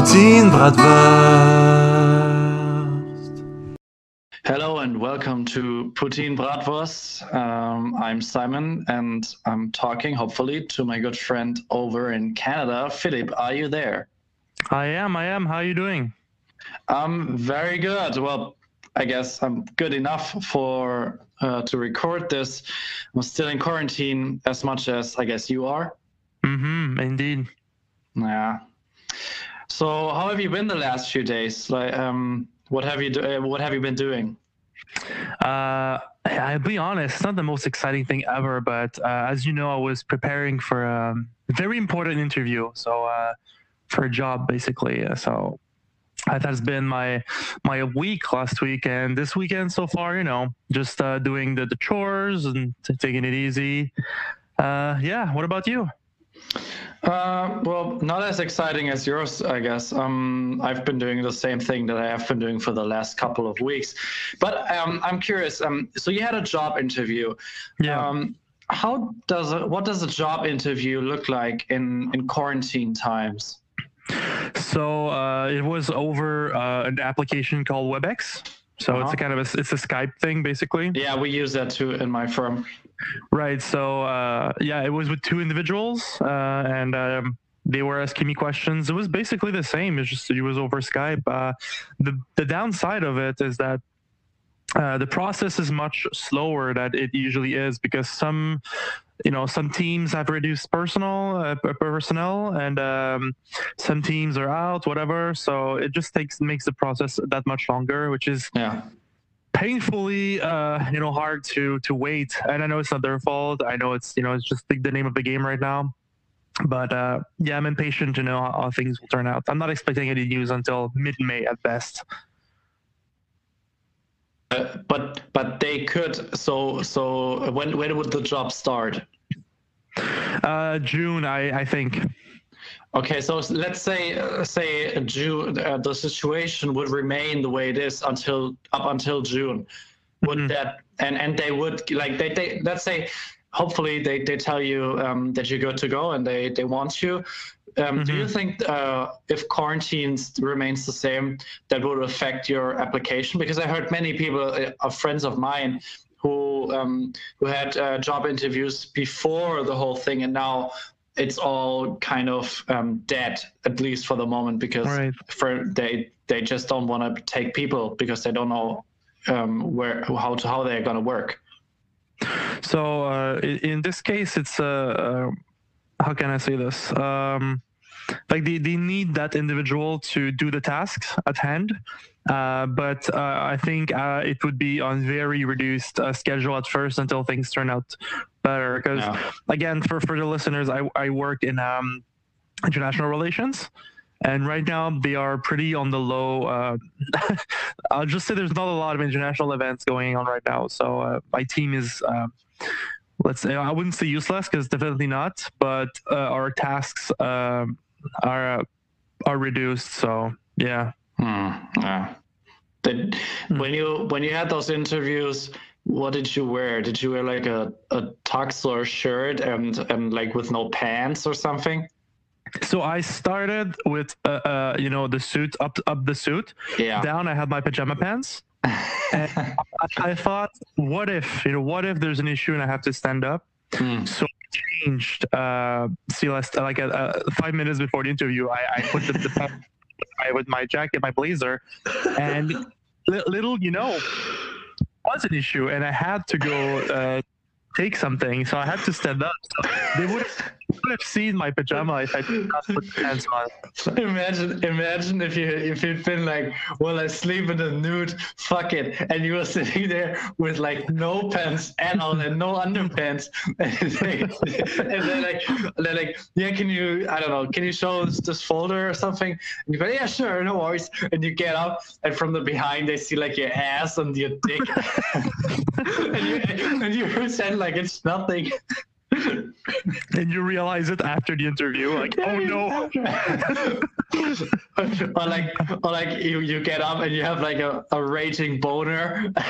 Poutine Bratwurst. Hello and welcome to Poutine Bratwurst. Um, I'm Simon and I'm talking, hopefully, to my good friend over in Canada. Philip, are you there? I am. I am. How are you doing? I'm very good. Well, I guess I'm good enough for uh, to record this. I'm still in quarantine as much as I guess you are. Mm-hmm. Indeed. Yeah. So, how have you been the last few days? Like, um, what have you do- uh, What have you been doing? Uh, I'll be honest, it's not the most exciting thing ever, but uh, as you know, I was preparing for a very important interview. So, uh, for a job, basically. Uh, So, that has been my my week last week and this weekend so far. You know, just uh, doing the, the chores and taking it easy. Uh, yeah. What about you? Uh, well, not as exciting as yours, I guess. Um, I've been doing the same thing that I have been doing for the last couple of weeks. But um, I'm curious. Um, so you had a job interview. Yeah. Um, how does a, what does a job interview look like in in quarantine times? So uh, it was over uh, an application called WebEx. So it's Uh-huh. a kind of a, it's a Skype thing basically. Yeah, we use that too in my firm. Right. So uh, yeah, it was with two individuals, uh, and um, they were asking me questions. It was basically the same. It's just it was over Skype. Uh, the the downside of it is that. Uh, the process is much slower than it usually is because some, you know, some teams have reduced personal uh, personnel and um, some teams are out, whatever. So it just takes makes the process that much longer, which is Yeah. painfully uh you know hard to to wait and i know it's not their fault i know it's you know it's just the, the name of the game right now but uh yeah i'm impatient to know how, how things will turn out i'm not expecting any news until mid-may at best Uh, but but they could. So so when when would the job start? Uh june i i think Okay, so let's say uh, say June, uh, the situation would remain the way it is until up until June. Would Mhm. that and and they would like they they let's say hopefully they they tell you um, that you're good to go and they they want you. Um, Do you think uh, if quarantines remains the same, that would affect your application? Because I heard many people, uh, friends of mine, who um, who had uh, job interviews before the whole thing, and now it's all kind of um, dead, at least for the moment, because Right. for they they just don't want to take people because they don't know um, where how to how they're gonna work. so uh in this case it's uh, uh how can i say this um like they, they need that individual to do the tasks at hand uh, but uh, I think uh, it would be on very reduced uh, schedule at first until things turn out better. Because Yeah. again, for for the listeners, I I work in um, international relations, and right now they are pretty on the low. Uh, I'll just say there's not a lot of international events going on right now, so uh, my team is. Uh, Let's say I wouldn't say useless because definitely not, but uh, our tasks um, are uh, are reduced. So yeah, Hmm, yeah. Did, when you when you had those interviews, what did you wear? Did you wear like a, a tux or a shirt and and like with no pants or something? So I started with uh, uh you know the suit up up the suit. Yeah. Down I had my pajama pants. and I, I thought, what if you know what if there's an issue and I have to stand up? Hmm. So I changed. Uh, see, last like uh, uh, five minutes before the interview, I, I put the, the pants my- with my jacket, my blazer, and li- little you know was an issue, and I had to go uh, take something, so I had to stand up. So they would would have seen my pajama if I did not put pants on. Imagine, imagine if you if you'd been like, well, I sleep in the nude, fuck it, and you were sitting there with like no pants at all and no underpants, and, they, and they're like, they're like, yeah, can you, I don't know, can you show us this folder or something? And you go, yeah, sure, no worries. And you get up, and from the behind they see like your ass and your dick, and you and you pretend like it's nothing. And you realize it after the interview, like, oh no. or like or like you, you get up and you have like a, a raging boner that,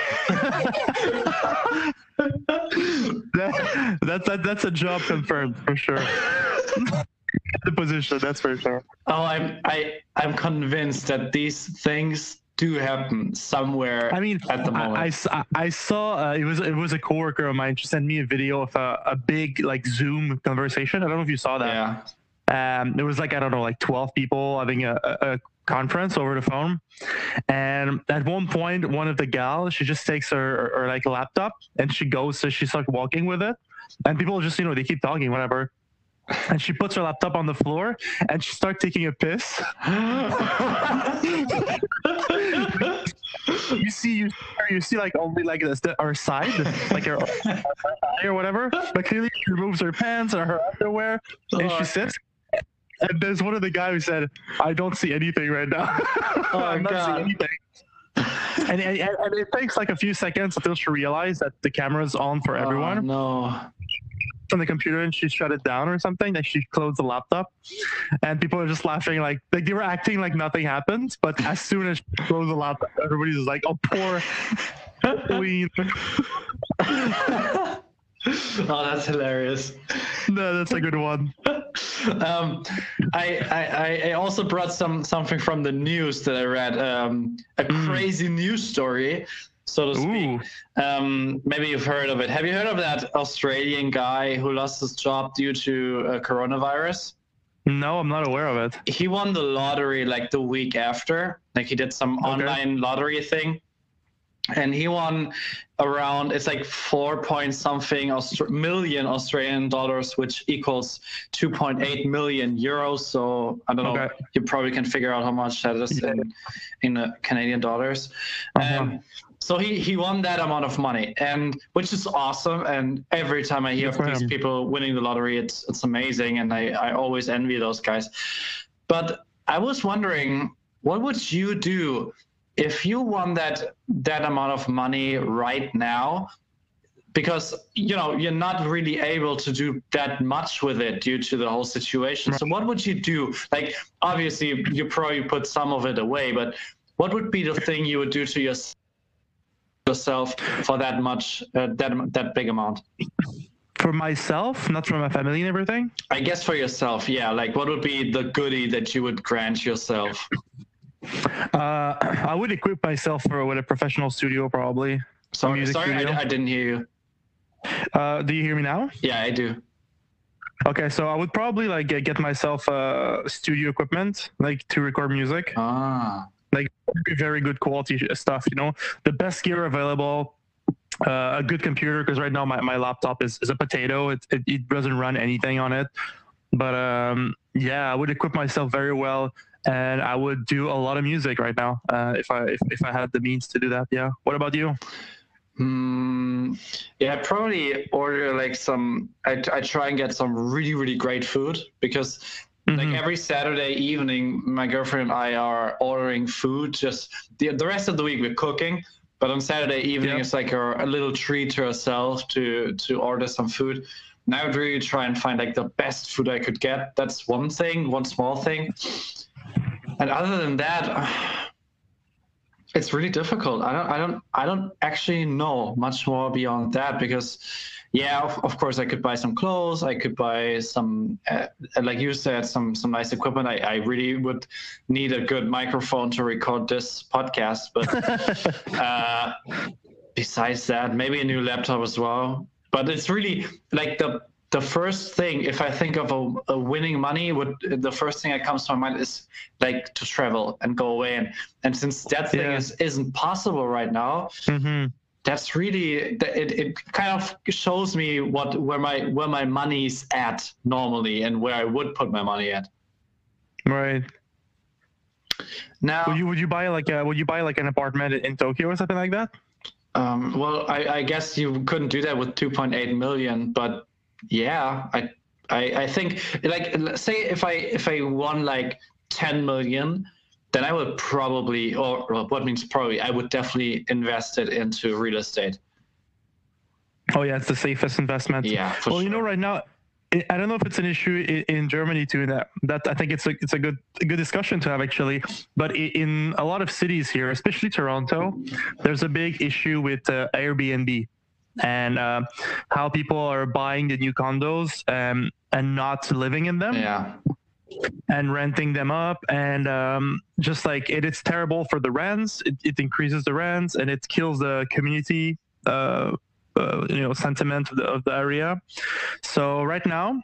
that, that that's a job confirmed for sure. the position. That's for sure. Oh, I'm I I'm convinced that these things do happen somewhere. I mean, at the moment. I saw uh, it was it was a coworker of mine. She sent me a video of a, a big like Zoom conversation. I don't know if you saw that. yeah. Um, there was like I don't know, like twelve people having a, a, conference over the phone, and at one point, one of the gals she just takes her, her, her, like laptop and she goes, so she starts walking with it, and people just you know they keep talking whatever. And she puts her laptop on the floor and she starts taking a piss. you see, you you see like only like this, her side, like her eye or whatever. But clearly, she removes her pants or her underwear, and she oh, sits. And there's one of the guys who said, "I don't see anything right now. Oh, I'm not seeing anything." And, and, and it takes like a few seconds until she realizes that the camera's on for oh, everyone Oh, no. On the computer and she shut it down or something. Like she closed the laptop, and people are just laughing like like they were acting like nothing happened. But as soon as she closed the laptop, everybody's just like, "Oh, poor Queen." oh, that's hilarious. no, that's a good one. um, I, I I- I also brought some something from the news that I read. Um, a crazy news story, so to speak. Um, maybe you've heard of it. Have you heard of that Australian guy who lost his job due to uh, coronavirus? no, I'm not aware of it. He won the lottery like the week after. Like he did some Okay. online lottery thing. And he won around it's like four point something Austra- million Australian dollars, which equals 2.8 million euros. So I don't know. Okay. You probably can figure out how much that is Yeah. in in uh, Canadian dollars. Uh-huh. Um, so he, he won that amount of money, and which is awesome. And every time I hear of these people winning the lottery, it's it's amazing, and I, I always envy those guys. But I was wondering, what would you do if you won that that amount of money right now? Because you know you're not really able to do that much with it due to the whole situation. So what would you do? Like obviously you probably put some of it away, but what would be the thing you would do to your, yourself for that much uh, that that big amount? For myself, not for my family and everything. I guess for yourself, yeah. Like, what would be the goodie that you would grant yourself? Uh, I would equip myself for with a professional studio probably. Sorry, music sorry, studio? I, I didn't hear you. Uh, do you hear me now? Yeah, I do. Okay, so I would probably like get, get myself uh, studio equipment like to record music. Ah, like very, good quality stuff you know the best gear available uh, a good computer because right now my, my laptop is, is a potato it, it, it doesn't run anything on it but um, yeah i would equip myself very well and i would do a lot of music right now uh, if i if, if i had the means to do that yeah what about you hmm. Yeah, probably order like some. I I try and get some really really great food because like Mhm. every Saturday evening, my girlfriend and I are ordering food. Just the the rest of the week we're cooking, but on Saturday evening Yep. it's like a, a little treat to ourselves to to order some food. And I would really try and find like the best food I could get. That's one thing, one small thing. And other than that, it's really difficult. I don't, I don't, I don't actually know much more beyond that because, yeah, of, of course I could buy some clothes. I could buy some, uh, like you said, some some nice equipment. I, I really would need a good microphone to record this podcast. But uh, besides that, maybe a new laptop as well. But it's really like the the first thing if I think of a, a winning money, would the first thing that comes to my mind is like to travel and go away. And and since that thing Yeah. is isn't possible right now, hmm that's really it, it kind of shows me what where my where my money's at normally and where I would put my money at. right Now would you would you buy like a would you buy like an apartment in tokyo or something like that Um, well, I, I guess you couldn't do that with 2.8 million, but yeah, I, I, I think like say if I if I won like 10 million, then I would probably, or what means probably, I would definitely invest it into real estate. oh yeah it's the safest investment Yeah, for well, sure. you know, right now, I- I don't know if it's an issue in, in Germany too. That that I think it's a it's a good a good discussion to have actually. But in a lot of cities here, especially Toronto, there's a big issue with uh, Airbnb. and uh, how people are buying the new condos um, and not living in them Yeah. And renting them up and um, just like it, it's terrible for the rents it, it increases the rents and it kills the community uh, uh, you know sentiment of the, of the area so right now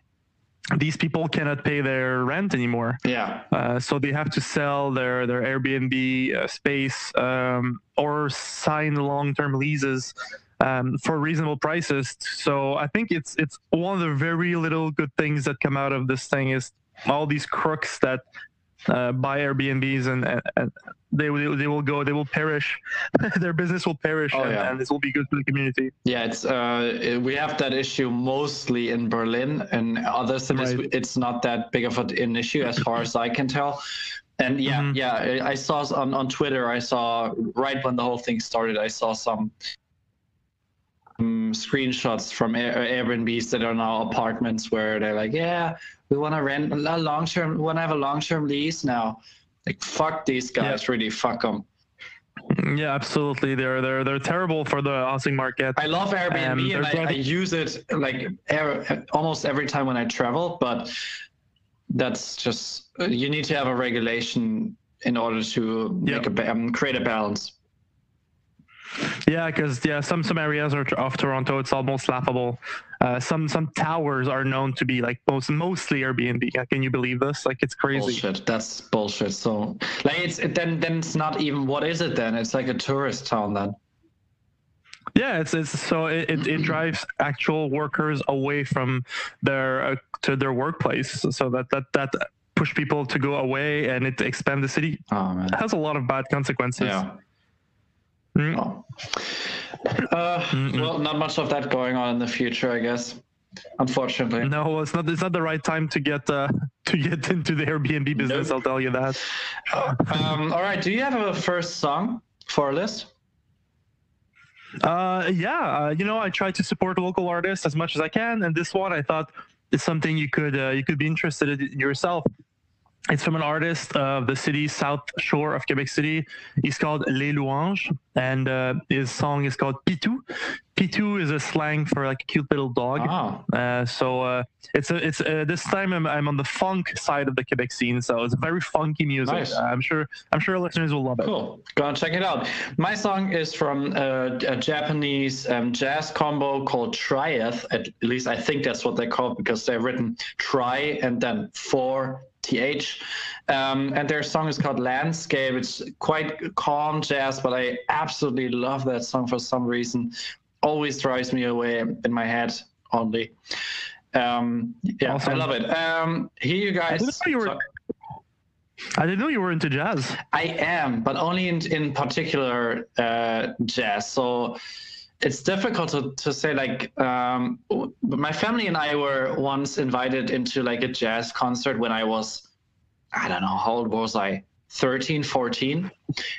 these people cannot pay their rent anymore Yeah. uh, so they have to sell their their Airbnb uh, space um, or sign long-term leases um, for reasonable prices. So I think it's it's one of the very little good things that come out of this thing is all these crooks that uh, buy Airbnbs and, and, they will they will go they will perish their business will perish Oh, and, yeah. and this will be good for the community. Yeah, it's uh, we have that issue mostly in Berlin and other cities. Right. It's not that big of an issue as far as I can tell. And yeah, Mhm. yeah, I I saw on on Twitter. I saw right when the whole thing started. I saw some um, screenshots from Air- Airbnbs that are now apartments where they're like, yeah, we want to rent a long term. We want to have a long term lease now. Like fuck these guys, really fuck them. Yeah, absolutely. They're they're they're terrible for the housing market. I love Airbnb Um, and I, I use it like er, almost every time when I travel, but that's just you need to have a regulation in order to make a um, create a balance. Yeah, because yeah, some some areas are of Toronto, it's almost laughable. Uh, some some towers are known to be like most mostly Airbnb. Can you believe this? Like it's crazy. Bullshit. That's bullshit. So like it's it, then then it's not even what is it then? It's like a tourist town then. Yeah, it's it's so it, it, it drives actual workers away from their uh, to their workplace, so that that that push people to go away and it expand the city. Oh man. It has a lot of bad consequences. Yeah. Mm. Oh. Uh, well, not much of that going on in the future, I guess. Unfortunately. No, it's not. It's not the right time to get uh, to get into the Airbnb business. Nope. I'll tell you that. Um, all right. Do you have a first song for a list? Uh, yeah, uh, you know, I try to support local artists as much as I can, and this one I thought is something you could uh, you could be interested in yourself. It's from an artist of the city south shore of Quebec City. He's called Les Louanges, and uh, his song is called Pitou. Pitou is a slang for like a cute little dog. Oh, Uh, so uh, it's a, it's uh, this time I'm, I'm on the funk side of the Quebec scene, so it's very funky music. Nice. I'm sure I'm sure listeners will love it. cool. Go and check it out. My song is from uh, a Japanese um, jazz combo called Triath. At least I think that's what they're called because they're written tri and then four th. Um, and their song is called Landscape. It's quite calm jazz, but I absolutely love that song for some reason. Always drives me away in my head only. Um, yeah, I love it. Um, here you guys. I didn't know you were- I didn't know you were into jazz. I am, but only in in particular uh, jazz. So it's difficult to, to say like um, my family and I were once invited into like a jazz concert when I was I don't know how old was I? 13 14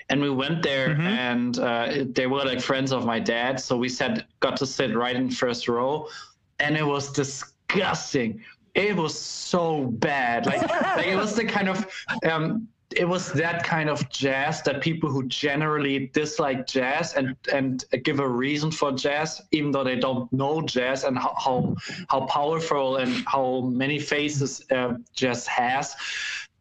and we went there Mhm. and uh, they were like friends of my dad. So we said got to sit right in first row. And it was disgusting. It was so bad. Like, like it was the kind of um it was that kind of jazz that people who generally dislike jazz and and give a reason for jazz even though they don't know jazz and how how, how powerful and how many faces uh, jazz has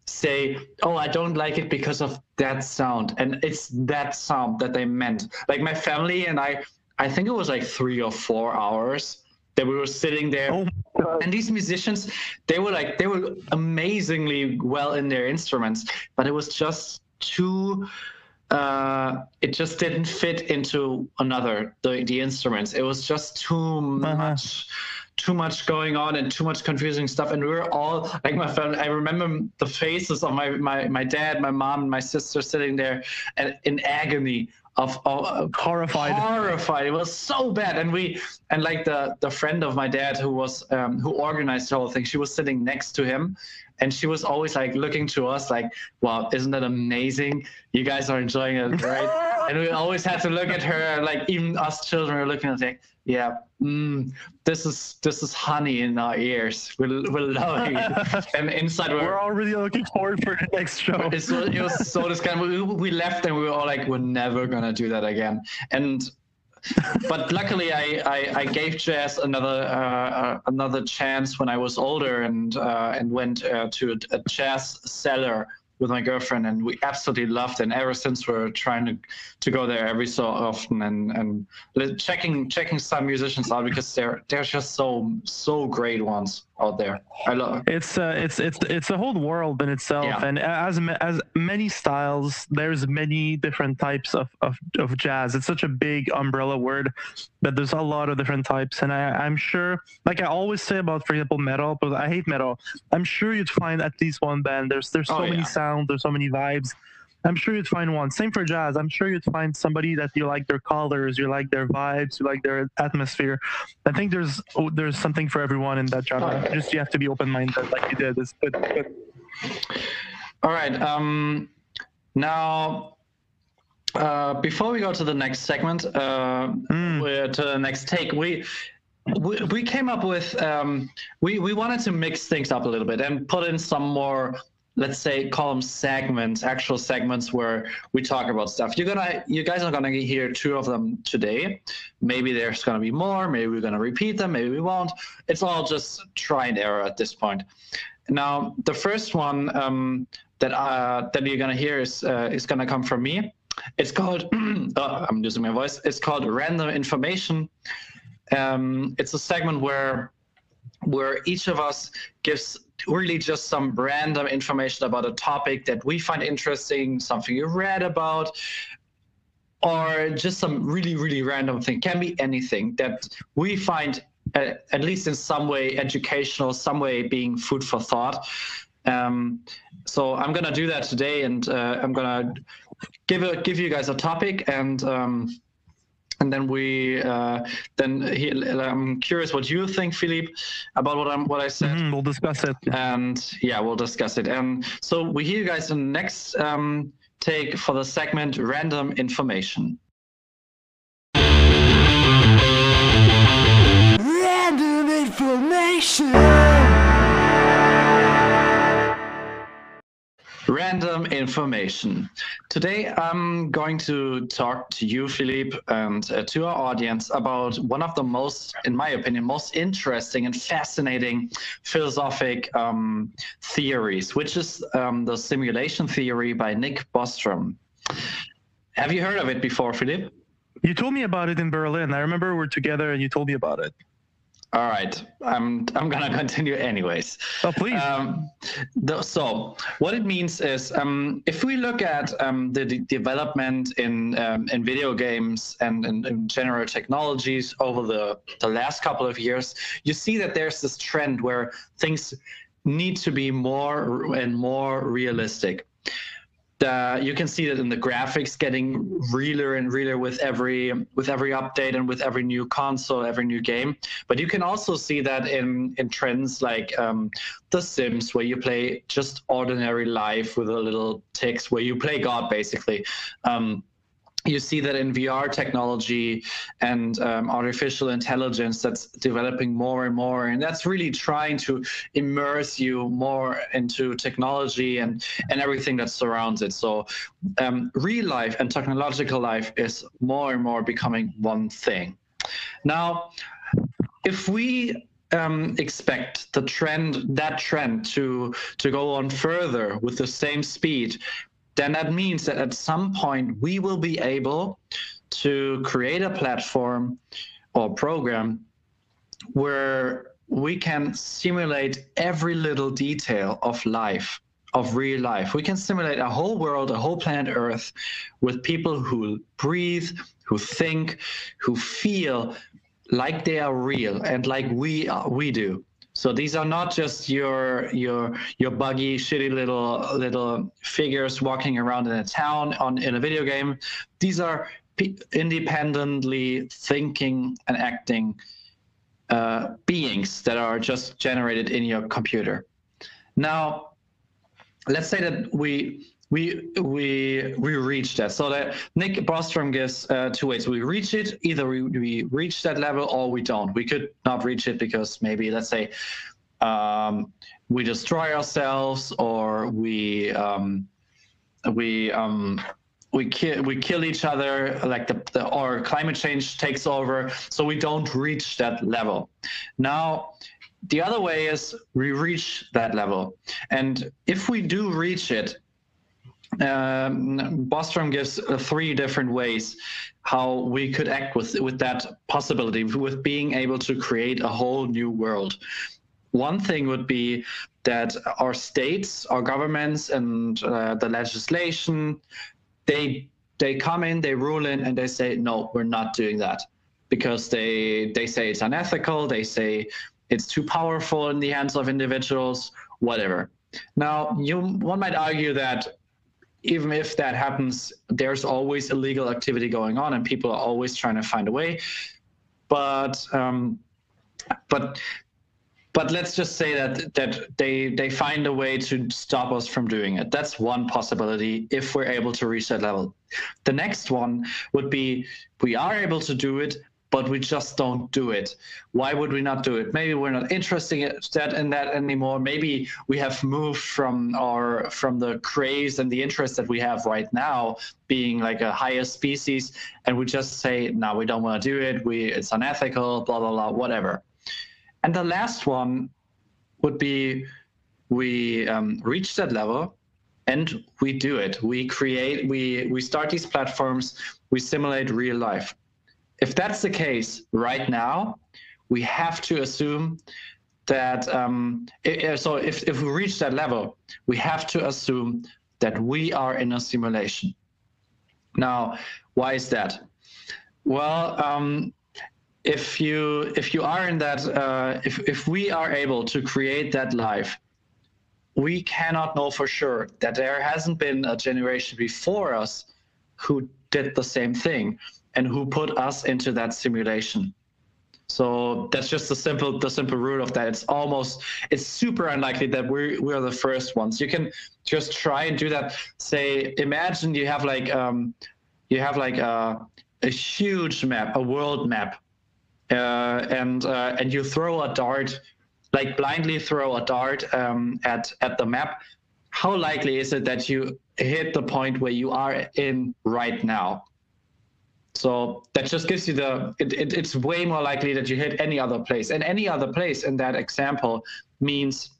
say oh i don't like it because of that sound. And it's that sound that they meant. Like my family and i i think it was like three or four hours that we were sitting there. Oh and these musicians they were like they were amazingly well in their instruments but it was just too uh it just didn't fit into another the, the instruments. It was just too much too much going on and too much confusing stuff. And we were all like my family i remember the faces of my my, my dad my mom and my sister sitting there and in agony of, of Horrified. horrified. It was so bad, and we and like the the friend of my dad who was um, who organized the whole thing. She was sitting next to him, and she was always like looking to us like, "Wow, isn't that amazing? You guys are enjoying it, right?" and we always had to look at her, like even us children were looking at like, "Yeah, mm, this is this is honey in our ears. We're we're loving it." and inside we're, We're already looking forward for the next show. it's so, it was so disgusting. We, we left and we were all like, we're never gonna do that again. And but luckily I, I, I gave jazz another uh, uh, another chance when I was older and uh, and went uh, to a, a jazz cellar with my girlfriend and we absolutely loved and ever since we're trying to to go there every so often and and checking checking some musicians out because they're they're just so so great ones out there. I love it. It's uh, it's it's it's a whole world in itself, yeah. and as as many styles, there's many different types of, of of jazz. It's such a big umbrella word, but there's a lot of different types, and I I'm sure, like I always say about, for example, metal, but I hate metal. I'm sure you'd find at least one band. There's there's so oh, many sounds, there's so many vibes I'm sure you'd find one. Same for jazz. I'm sure you'd find somebody that you like their colors, you like their vibes, you like their atmosphere. I think there's oh, there's something for everyone in that genre. Just you have to be open minded, like you did. It's good. good. All right. Um, now, uh, before we go to the next segment, uh, mm. to the next take, we we, we came up with um, we we wanted to mix things up a little bit and put in some more let's say call them segments actual segments where we talk about stuff. You're gonna you guys are gonna hear two of them today. Maybe there's gonna be more maybe we're gonna repeat them maybe we won't. It's all just try and error at this point. Now the first one um, that uh, that you're gonna hear is uh, is gonna come from me. It's called oh, i'm losing my voice. It's called random information. Um, it's a segment where where each of us gives really just some random information about a topic that we find interesting, something you read about, or just some really, really random thing. Can be anything that we find, uh, at least in some way, educational, some way being food for thought. Um, so I'm gonna do that today, and uh, I'm gonna give a, give you guys a topic and. Um, and then we uh, then he, I'm curious what you think, Philippe, about what I'm what I said. Mm-hmm, we'll discuss it. And yeah, we'll discuss it. And so we hear you guys in the next um, take for the segment random information. Random information. Random information. Today, I'm going to talk to you, Philippe, and uh, to our audience about one of the most, in my opinion, most interesting and fascinating philosophic um, theories, which is um, the simulation theory by Nick Bostrom. Have you heard of it before, Philippe? You told me about it in Berlin. I remember we're together and you told me about it. All right, I'm I'm gonna continue anyways. Oh, please. Um, the, so what it means is, um, if we look at um, the development in um, in video games and in, general technologies over the the last couple of years, you see that there's this trend where things need to be more and more realistic the, you can see that in the graphics getting realer and realer with every with every update and with every new console, every new game. But you can also see that in in trends like um, The Sims, where you play just ordinary life with a little ticks, where you play God basically. Um, you see that in VR technology and um, artificial intelligence that's developing more and more. And that's really trying to immerse you more into technology and, and everything that surrounds it. So um, real life and technological life is more and more becoming one thing. Now, if we um, expect the trend, that trend to to go on further with the same speed, then that means that at some point we will be able to create a platform or program where we can simulate every little detail of life of real life. We can simulate a whole world a whole planet earth with people who breathe who think who feel like they are real and like we are, we do so these are not just your your your buggy, shitty little little figures walking around in a town on in a video game. These are independently thinking and acting uh, beings that are just generated in your computer. Now, let's say that we we we we reach that. So that Nick Bostrom gives uh, two ways. We reach it. Either we, we reach that level or we don't. We could not reach it because maybe let's say um, we destroy ourselves or we um, we um, we kill we kill each other like the, the or climate change takes over so we don't reach that level now the other way is we reach that level and if we do reach it um, Bostrom gives uh, three different ways how we could act with with that possibility with being able to create a whole new world one thing would be that our states, our governments, and uh, the legislation, they they come in, they rule in, and they say, no, we're not doing that because they they say it's unethical. They say it's too powerful in the hands of individuals, whatever. Now, you one might argue that even if that happens, there's always illegal activity going on, and people are always trying to find a way. But um, but but let's just say that that they they find a way to stop us from doing it that's one possibility if we're able to reach that level the next one would be we are able to do it but we just don't do it. Why would we not do it? Maybe we're not interested in that anymore. Maybe we have moved from our from the craze and the interest that we have right now being like a higher species and we just say no we don't want to do it. We it's unethical blah blah blah whatever. And the last one would be we um, reach that level and we do it. We create, we, we start these platforms, we simulate real life. If that's the case right now, we have to assume that, um, so if, if we reach that level, we have to assume that we are in a simulation. Now, why is that? Well, um, if you if you are in that uh, if if we are able to create that life we cannot know for sure that there hasn't been a generation before us who did the same thing and who put us into that simulation. So that's just the simple the simple rule of that. It's almost it's super unlikely that we're we're the first ones. You can just try and do that. Say imagine you have like um you have like a, a huge map a world map uh, and uh, and you throw a dart, like blindly throw a dart um, at at the map, how likely is it that you hit the point where you are in right now? So that just gives you the, it, it, it's way more likely that you hit any other place. And any other place in that example means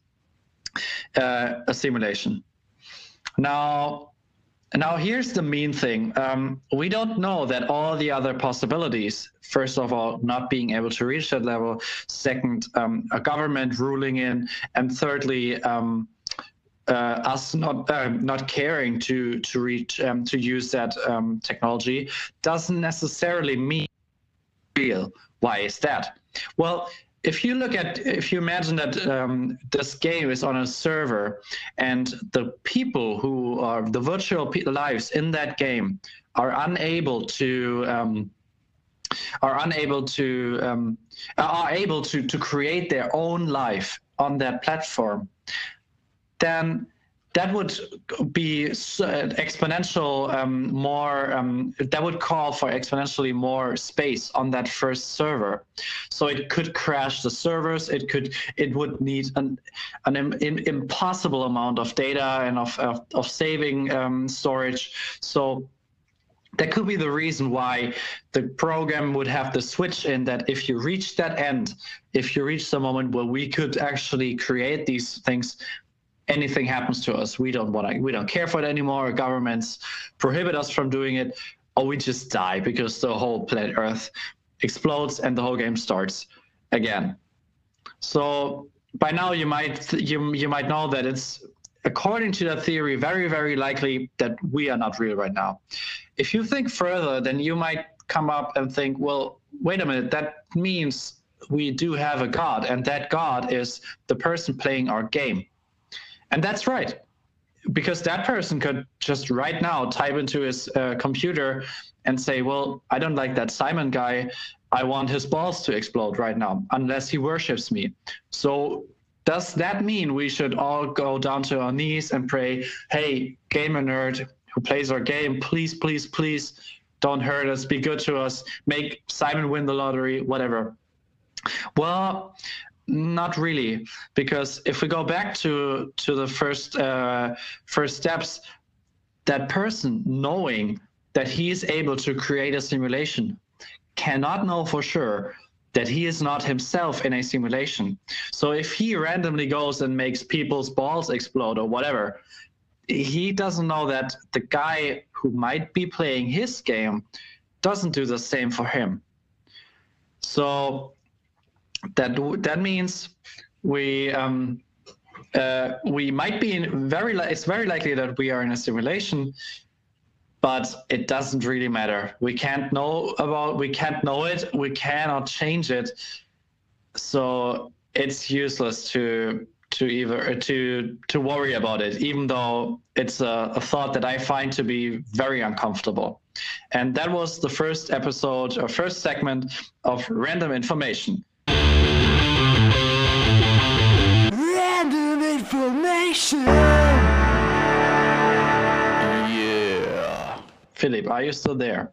uh, a simulation. Now, now, here's the mean thing. Um, we don't know that all the other possibilities, first of all, not being able to reach that level, second, um, a government ruling in, and thirdly, um, uh, us not uh, not caring to to reach um, to use that um, technology doesn't necessarily mean real. Why is that? Well, if you look at if you imagine that um, this game is on a server and the people who are the virtual lives in that game are unable to um, are unable to um, are able to to create their own life on that platform then that would be exponential um, more um, that would call for exponentially more space on that first server. So it could crash the servers. It could it would need an an Im impossible amount of data and of of, of saving um, storage. So that could be the reason why the program would have the switch in that if you reach that end, if you reach the moment where we could actually create these things, anything happens to us, we don't want to, we don't care for it anymore. Governments prohibit us from doing it, or we just die because the whole planet Earth explodes and the whole game starts again. So by now you might you you might know that it's according to that theory very very likely that we are not real right now. If you think further, then you might come up and think, well, wait a minute, that means we do have a god, and that god is the person playing our game. And that's right, because that person could just right now type into his uh, computer and say, well, I don't like that Simon guy. I want his balls to explode right now, unless he worships me. So does that mean we should all go down to our knees and pray, hey, gamer nerd who plays our game, please, please, please don't hurt us, be good to us, make Simon win the lottery, whatever. Well, not really, because if we go back to to the first uh, first steps, that person knowing that he is able to create a simulation cannot know for sure that he is not himself in a simulation. So if he randomly goes and makes people's balls explode or whatever, he doesn't know that the guy who might be playing his game doesn't do the same for him. So that that means we um, uh, we might be in very it's very likely that we are in a simulation but it doesn't really matter. We can't know about we can't know it. We cannot change it. So it's useless to to either to to worry about it even though it's a, a thought that i find to be very uncomfortable. And that was the first episode or first segment of random information Yeah. philip are you still there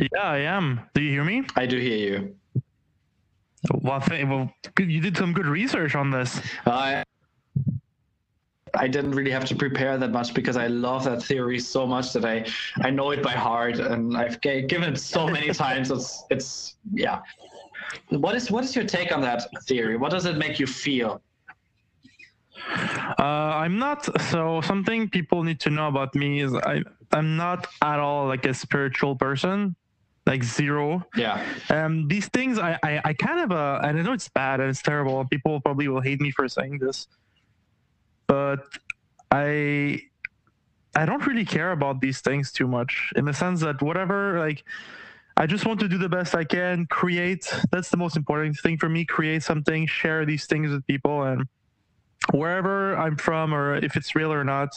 Yeah, I am. Do you hear me? i do hear you Well, th- well, you did some good research on this. I I didn't really have to prepare that much because I love that theory so much that I I know it by heart and I've ga- given it so many times. It's it's yeah. What is what is your take on that theory? What does it make you feel? Uh, I'm not. So something people need to know about me is I I'm not at all like a spiritual person, like zero. Yeah. Um, these things I, I I kind of uh, and I know it's bad and it's terrible. People probably will hate me for saying this, but I I don't really care about these things too much in the sense that whatever like. I just want to do the best I can, create. That's the most important thing for me. Create something, share these things with people, and wherever I'm from or if it's real or not,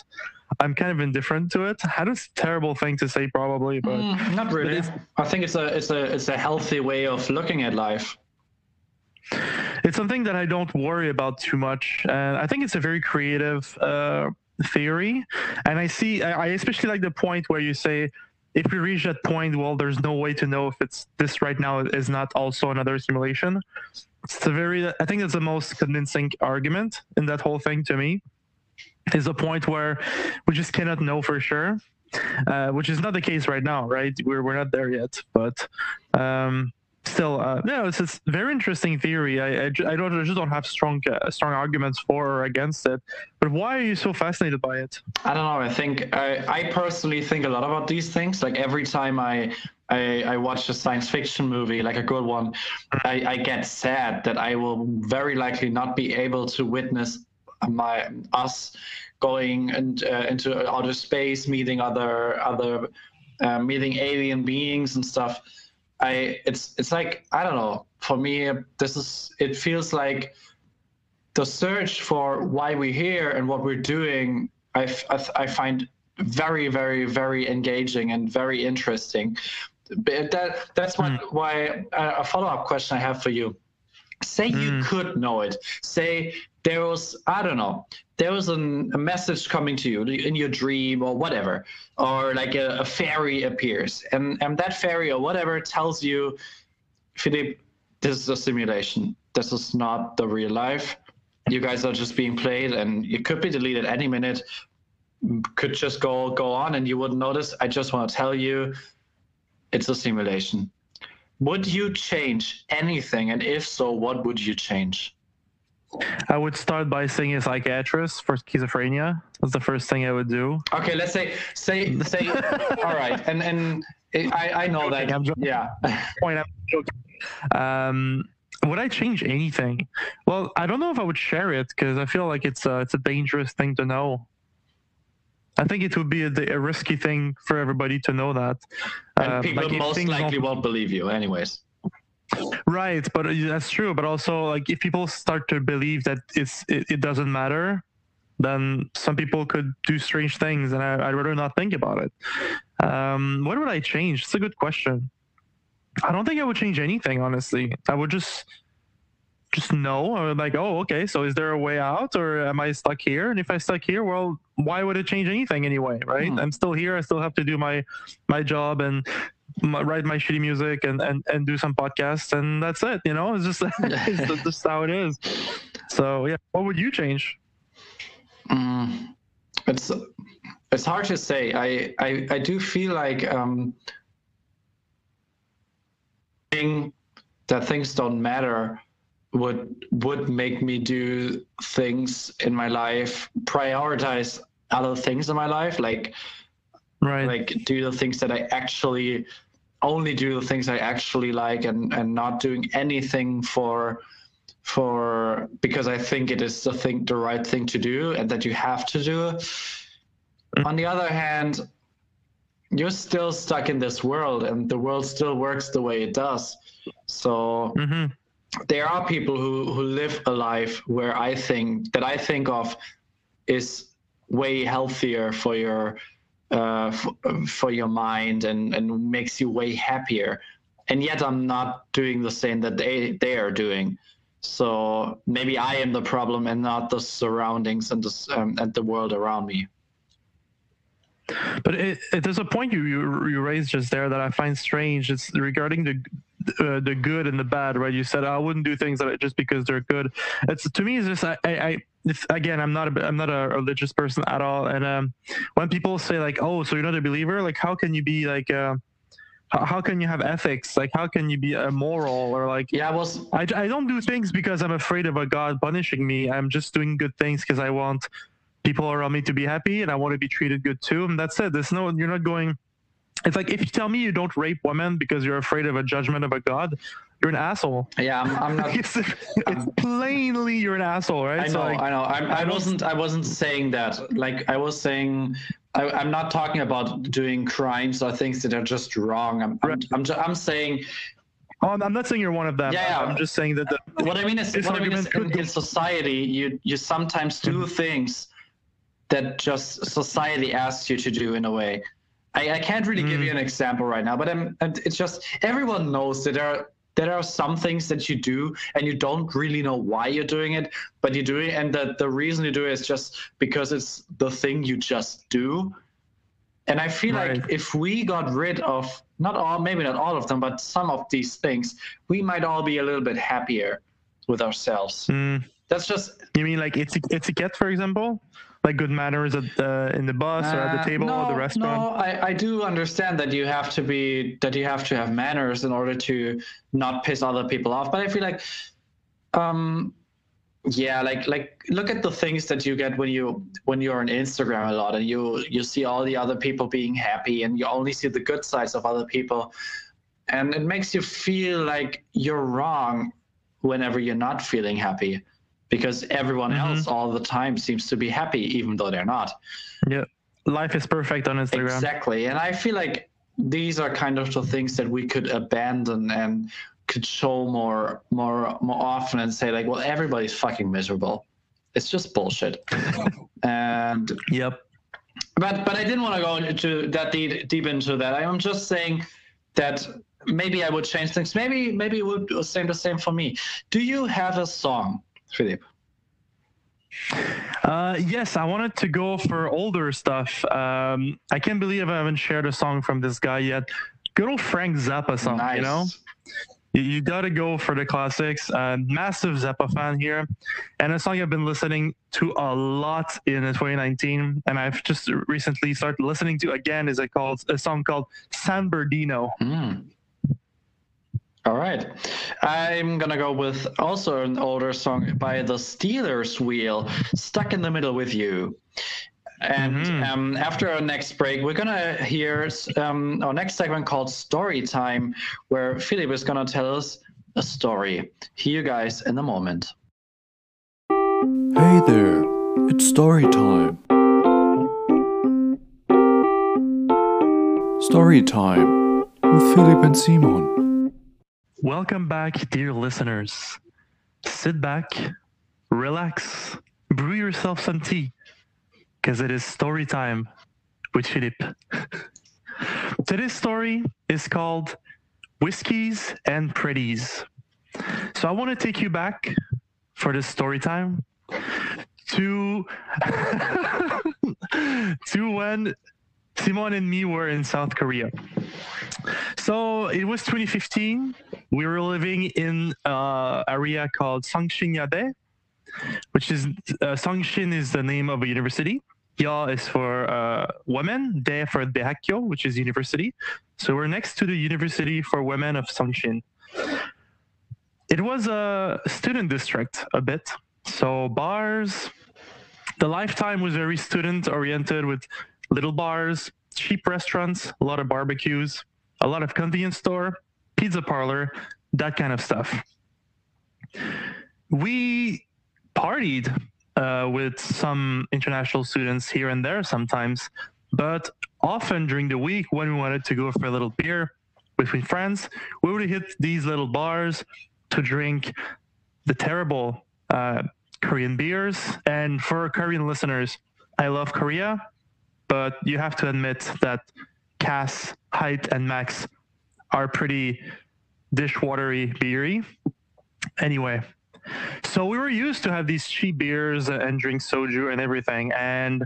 I'm kind of indifferent to it. I know it's a terrible thing to say probably, but Mm, not really. I think it's a it's a it's a healthy way of looking at life. it's something that I don't worry about too much. And I think it's a very creative uh, theory. And I see, I I especially like the point where you say, if we reach that point, well, there's no way to know if it's this right now is not also another simulation. It's a very, I think that's the most convincing argument in that whole thing to me. Is a point where we just cannot know for sure, uh, which is not the case right now, right? We're we're not there yet, but um, still, uh, no, it's it's very interesting theory. I I, I don't I just don't have strong uh, strong arguments for or against it. But why are you so fascinated by it? I don't know. I think I, I personally think a lot about these things. Like every time I I, I watch a science fiction movie, like a good one, I, I get sad that I will very likely not be able to witness my us going and uh, into outer space, meeting other other uh, meeting alien beings and stuff. I it's it's like I don't know. For me, this is it feels like the search for why we're here and what we're doing, I, I, I find very, very, very engaging and very interesting. But that that's what, why uh, a follow up question I have for you. Say you Mm. could know it. Say there was I don't know there was an, a message coming to you in your dream or whatever, or like a, a fairy appears, and and that fairy or whatever tells you, Philip, this is a simulation. This is not the real life. You guys are just being played and it could be deleted any minute. Could just go go on and you wouldn't notice. I just want to tell you it's a simulation. Would you change anything? And if so what would you change I would start by seeing a psychiatrist for schizophrenia. That's the first thing I would do. okay let's say say say all right and and it, i i know joking, that I'm joking. yeah Point. I'm joking. Um, would I change anything? Well, I don't know if I would share it because I feel like it's a, it's a dangerous thing to know. I think it would be a, a risky thing for everybody to know that. and Uh, people like most likely won't believe you anyways Right, but uh, that's true. But also, like, if people start to believe that it's it, it doesn't matter, then some people could do strange things, and I, I'd rather not think about it. Um, what would I change? It's a good question. I don't think I would change anything, honestly. I would just just know. I would like, oh, okay. So is there a way out, or am I stuck here? And if I stuck here, well, why would it change anything anyway? Right? Hmm. I'm still here. I still have to do my my job and my, write my shitty music and, and and do some podcasts, and that's it. You know, it's just it's just- how it is. So yeah, what would you change? Mm, it's it's hard to say. I I, I do feel like um, that things don't matter would would make me do things in my life, prioritize other things in my life, like Right. like do the things that I actually only do the things I actually like and and not doing anything for for because I think it is the thing the right thing to do and that you have to do. On the other hand, you're still stuck in this world and the world still works the way it does. So hmm there are people who who live a life where I think that I think of is way healthier for your uh, for your mind and and makes you way happier. And yet I'm not doing the same that they they are doing. So maybe I am the problem and not the surroundings and the um, and the world around me. But it, it, there's a point you, you you raised just there that I find strange. It's regarding the uh, the good and the bad, right? You said I wouldn't do things that I- just because they're good. It's to me, it's just I, I, again, I'm not a I'm not a religious person at all. And um, when people say like, oh, so you're not a believer, like how can you be like, uh, how, can you have ethics? Like how can you be immoral or like Yeah, I was I, I don't do things because I'm afraid of a God punishing me. I'm just doing good things because I want people around me to be happy and I want to be treated good too. And that's it. There's no, you're not going. It's like if you tell me you don't rape women because you're afraid of a judgment of a God, you're an asshole. yeah, I'm, I'm not it's, it's plainly you're an asshole, right? I So, know, like, I know. I, I wasn't. I wasn't saying that. Like I was saying, I, I'm not talking about doing crimes or things that are just wrong. I'm. I'm. I'm, ju- I'm saying. oh, I'm not saying you're one of them. Yeah, yeah. I'm just saying that the, What I mean is. What I mean is. In, in society, you you sometimes do Mm-hmm. things that just society asks you to do in a way. I, I can't really give Mm. you an example right now, but I'm, it's just everyone knows that there are there are some things that you do and you don't really know why you're doing it, but you do it, and the the reason you do it is just because it's the thing you just do. And I feel like if we got rid of not all, maybe not all of them, but some of these things, we might all be a little bit happier with ourselves. Mm, That's just you mean like it's it's a cat, for example? Like good manners at the, in the bus or at the Uh, table no, or the restaurant? No, I, I do understand that you have to be that you have to have manners in order to not piss other people off. But I feel like, um, yeah, like like look at the things that you get when you when you're on Instagram a lot and you you see all the other people being happy and you only see the good sides of other people, and it makes you feel like you're wrong whenever you're not feeling happy. Because everyone Mhm. else all the time seems to be happy, even though they're not. Yeah. Life is perfect on Instagram. Exactly. And I feel like these are kind of the things that we could abandon and could show more more more often and say like, well, everybody's fucking miserable. It's just bullshit. and Yep. but but I didn't want to go into that deep, deep into that. I'm just saying that maybe I would change things. Maybe maybe it would same the same for me. Do you have a song, Philip? Uh, yes, I wanted to go for older stuff. Um, I can't believe I haven't shared a song from this guy yet. Good old Frank Zappa song, nice. you know? You, you got to go for the classics. Uh, massive Zappa fan here. And a song I've been listening to a lot in 2019. And I've just recently started listening to again is a, called, a song called San Bernardino. Hmm. All right. I'm going to go with also an older song by the Stealers Wheel, Stuck in the Middle with You. And Mhm. um, after our next break, we're going to hear um, our next segment called Story Time, where Philip is going to tell us a story. See you guys in a moment. Hey there, it's story time. Story time with Philip and Simon. Welcome back, dear listeners. Sit back, relax, brew yourself some tea, because it is story time with Philip. Today's story is called Whiskies and Pretties. So I want to take you back for this story time to to when Simon and me were in South Korea. So it was 2015. We were living in an area called Sangshin Yade, which is uh, Sangshin is the name of a university. Ya is for uh, women, De for Dehakyo, which is university. So we're next to the University for Women of Songsin. It was a student district a bit. So bars, the lifetime was very student oriented with little bars, cheap restaurants, a lot of barbecues, a lot of convenience store, pizza parlor, that kind of stuff. We partied uh, with some international students here and there sometimes, but often during the week when we wanted to go for a little beer between friends, we would hit these little bars to drink the terrible uh, Korean beers. And for Korean listeners, I love Korea, but you have to admit that Cass, Hite, and Max are pretty dishwatery beery. Anyway, so we were used to have these cheap beers and drink soju and everything. And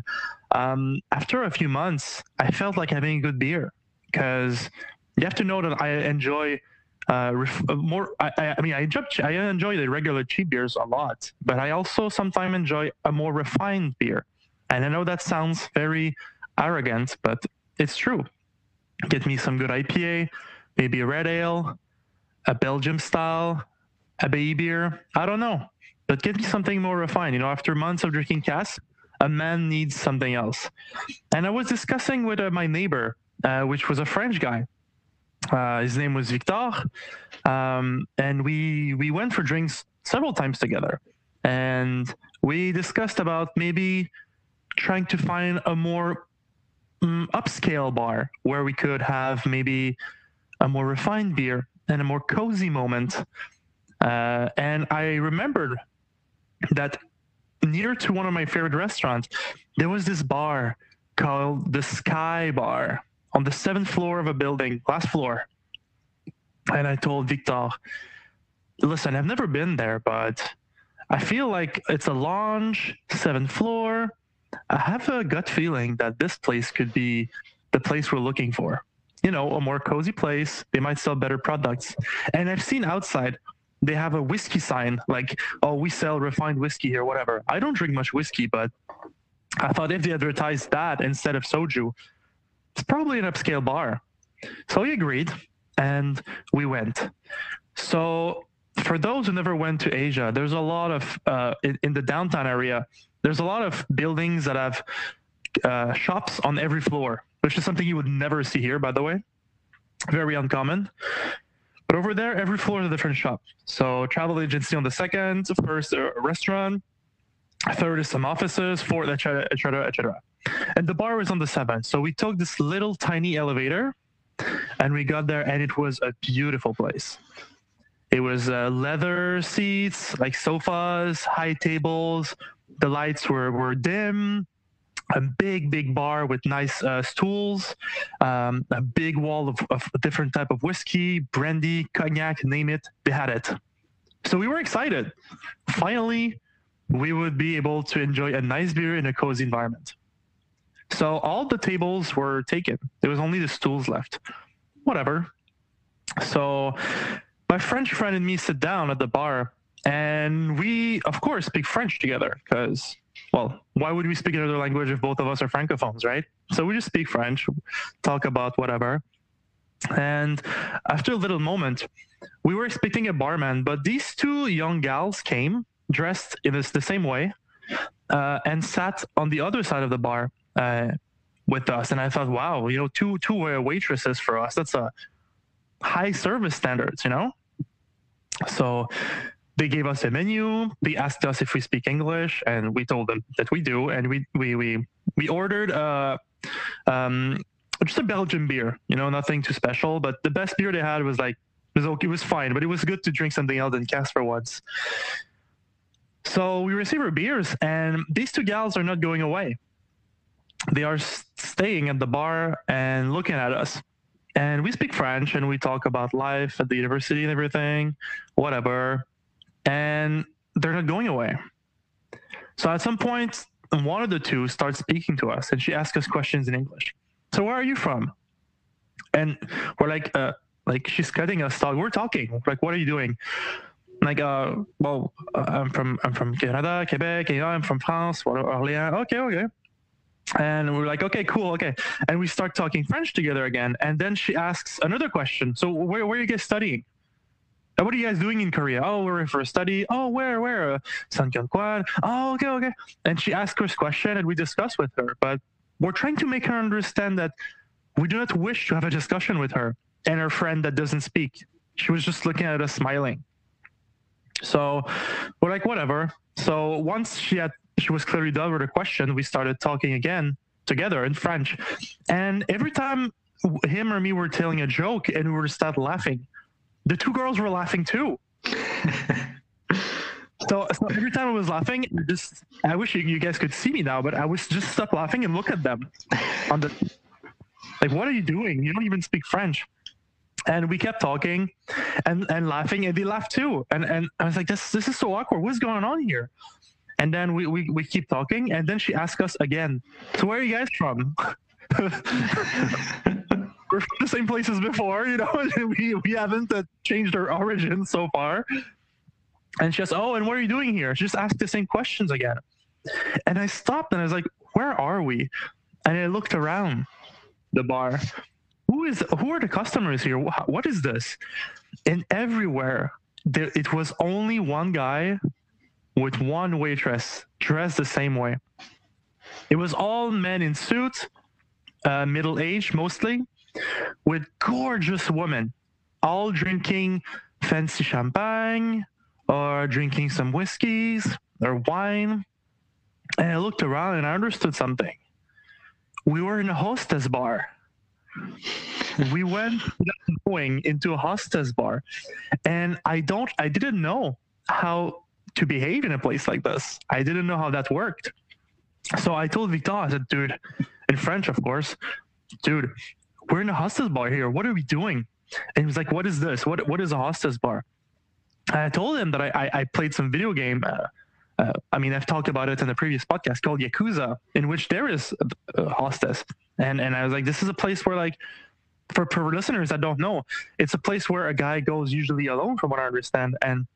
um, after a few months, I felt like having a good beer because you have to know that I enjoy uh, ref- more. I, I mean, I enjoy, I enjoy the regular cheap beers a lot, but I also sometimes enjoy a more refined beer. And I know that sounds very arrogant, but it's true. Get me some good IPA, maybe a red ale, a Belgium style, a baby beer. I don't know, but get me something more refined. You know, after months of drinking Cass, a man needs something else. And I was discussing with uh, my neighbor, uh, which was a French guy. Uh, his name was Victor, um, and we we went for drinks several times together, and we discussed about maybe trying to find a more um, upscale bar where we could have maybe a more refined beer and a more cozy moment. Uh, and I remembered that near to one of my favorite restaurants, there was this bar called the Sky Bar on the seventh floor of a building, last floor. And I told Victor, listen, I've never been there, but I feel like it's a lounge, seventh floor. I have a gut feeling that this place could be the place we're looking for. You know, a more cozy place. They might sell better products. And I've seen outside they have a whiskey sign like, oh, we sell refined whiskey here, whatever. I don't drink much whiskey, but I thought if they advertised that instead of soju, it's probably an upscale bar. So we agreed and we went. So for those who never went to Asia, there's a lot of uh, in, in, the downtown area. There's a lot of buildings that have uh, shops on every floor, which is something you would never see here, by the way. Very uncommon. But over there, every floor is a different shop. So travel agency on the second, first a restaurant, third is some offices, fourth, etc., etc., etc. And the bar was on the seventh. So we took this little tiny elevator, and we got there, and it was a beautiful place. It was uh, leather seats, like sofas, high tables. The lights were were dim. A big big bar with nice uh, stools um, a big wall of, of a different type of whiskey brandy cognac name it they had it. So we were excited. Finally we would be able to enjoy a nice beer in a cozy environment. So all the tables were taken. There was only the stools left. Whatever. So my french friend and me sit down at the bar and we of course speak french together because well, why would we speak another language if both of us are francophones, right? So we just speak French, talk about whatever. And after a little moment, we were expecting a barman, but these two young gals came dressed in this, the same way uh, and sat on the other side of the bar uh, with us. And I thought, wow, you know, two two waitresses for us. That's a high service standards, you know. So they gave us a menu. They asked us if we speak English, and we told them that we do. And we we we we ordered uh, um, just a Belgian beer. You know, nothing too special. But the best beer they had was like it was okay, it was fine, but it was good to drink something else than Casper once. So we receive our beers, and these two gals are not going away. They are staying at the bar and looking at us. And we speak French and we talk about life at the university and everything, whatever and they're not going away. So at some point, one of the two starts speaking to us, and she asks us questions in English. So where are you from? And we're like, uh, like she's cutting us talk. We're talking. Like, what are you doing? Like, uh, well, uh, I'm from I'm from Canada, Quebec. You know, I'm from France, Orléans. Okay, okay. And we're like, okay, cool, okay. And we start talking French together again. And then she asks another question. So where, where are you guys studying? "Uh, What are you guys doing in Korea? Oh, we're here for a study. Oh, where, where? Uh, Sungkyunkwan. Oh, okay, okay. And she asked us question and we discuss with her. But we're trying to make her understand that we do not wish to have a discussion with her and her friend that doesn't speak. She was just looking at us smiling. So we're like, whatever. So once she had she was clearly done with her question, we started talking again together in French. And every time him or me were telling a joke and we were start laughing, the two girls were laughing too. So, so every time I was laughing, I just I wish you, guys could see me now, but I was just stop laughing and look at them. On the like, what are you doing? You don't even speak French. And we kept talking and, and laughing, and they laughed too. And and I was like, this this is so awkward. What's going on here? And then we, we, we keep talking, and then she asked us again, So where are you guys from? We're from the same place as before, you know. we we haven't uh, changed our origin so far. And she goes, "Oh, and what are you doing here?" She just asked the same questions again. And I stopped and I was like, "Where are we?" And I looked around the bar. Who is? Who are the customers here? Wha- What is this? And everywhere, there it was only one guy with one waitress dressed the same way. It was all men in suits, uh, middle aged mostly, with gorgeous women, all drinking fancy champagne or drinking some whiskeys or wine. And I looked around and I understood something. We were in a hostess bar. we went knowing into a hostess bar. And I don't I didn't know how to behave in a place like this. I didn't know how that worked. So I told Victor, I said, dude, in French, of course, dude, we're in a hostess bar here. What are we doing? And he was like, what is this? What what is a hostess bar? I told him that I, I, I played some video game. Uh, uh, I mean, I've talked about it in the previous podcast called Yakuza, in which there is a, a hostess, and and I was like, this is a place where like, for for listeners that don't know, it's a place where a guy goes usually alone, from what I understand, and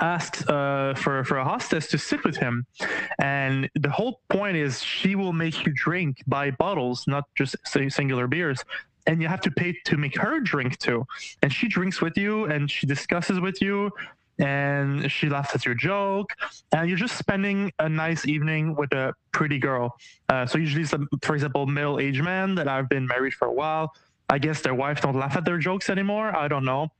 asks uh, for for a hostess to sit with him, and the whole point is she will make you drink by bottles, not just say singular beers, and you have to pay to make her drink too. And she drinks with you, and she discusses with you, and she laughs at your joke, and you're just spending a nice evening with a pretty girl. Uh, so usually, some, for example, middle-aged man that I've been married for a while. I guess their wife don't laugh at their jokes anymore. I don't know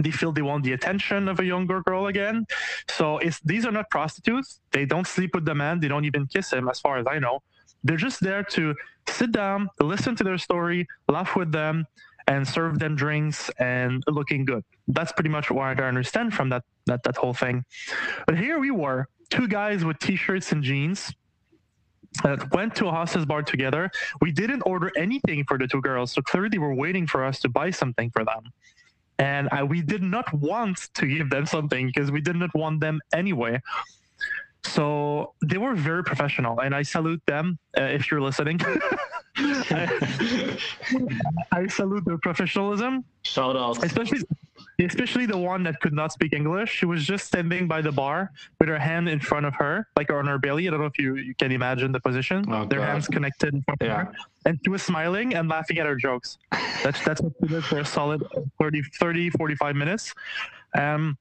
they feel they want the attention of a younger girl again. So these are not prostitutes. They don't sleep with the man. They don't even kiss him, as far as I know. They're just there to sit down, listen to their story, laugh with them, and serve them drinks and looking good. That's pretty much what I understand from that that that whole thing. But here we were, two guys with t-shirts and jeans. That went to a hostess bar together. We didn't order anything for the two girls, so clearly they were waiting for us to buy something for them and I, we did not want to give them something because we did not want them anyway. So they were very professional, and I salute them uh, if you're listening. I, I salute their professionalism, Shout out. especially especially the one that could not speak English. She was just standing by the bar with her hand in front of her, like on her belly. I don't know if you, you can imagine the position. Oh, Their God. hands connected in front Yeah. of her. And she was smiling and laughing at her jokes. That's that's what she did for a solid 30, 30 45 minutes. Um,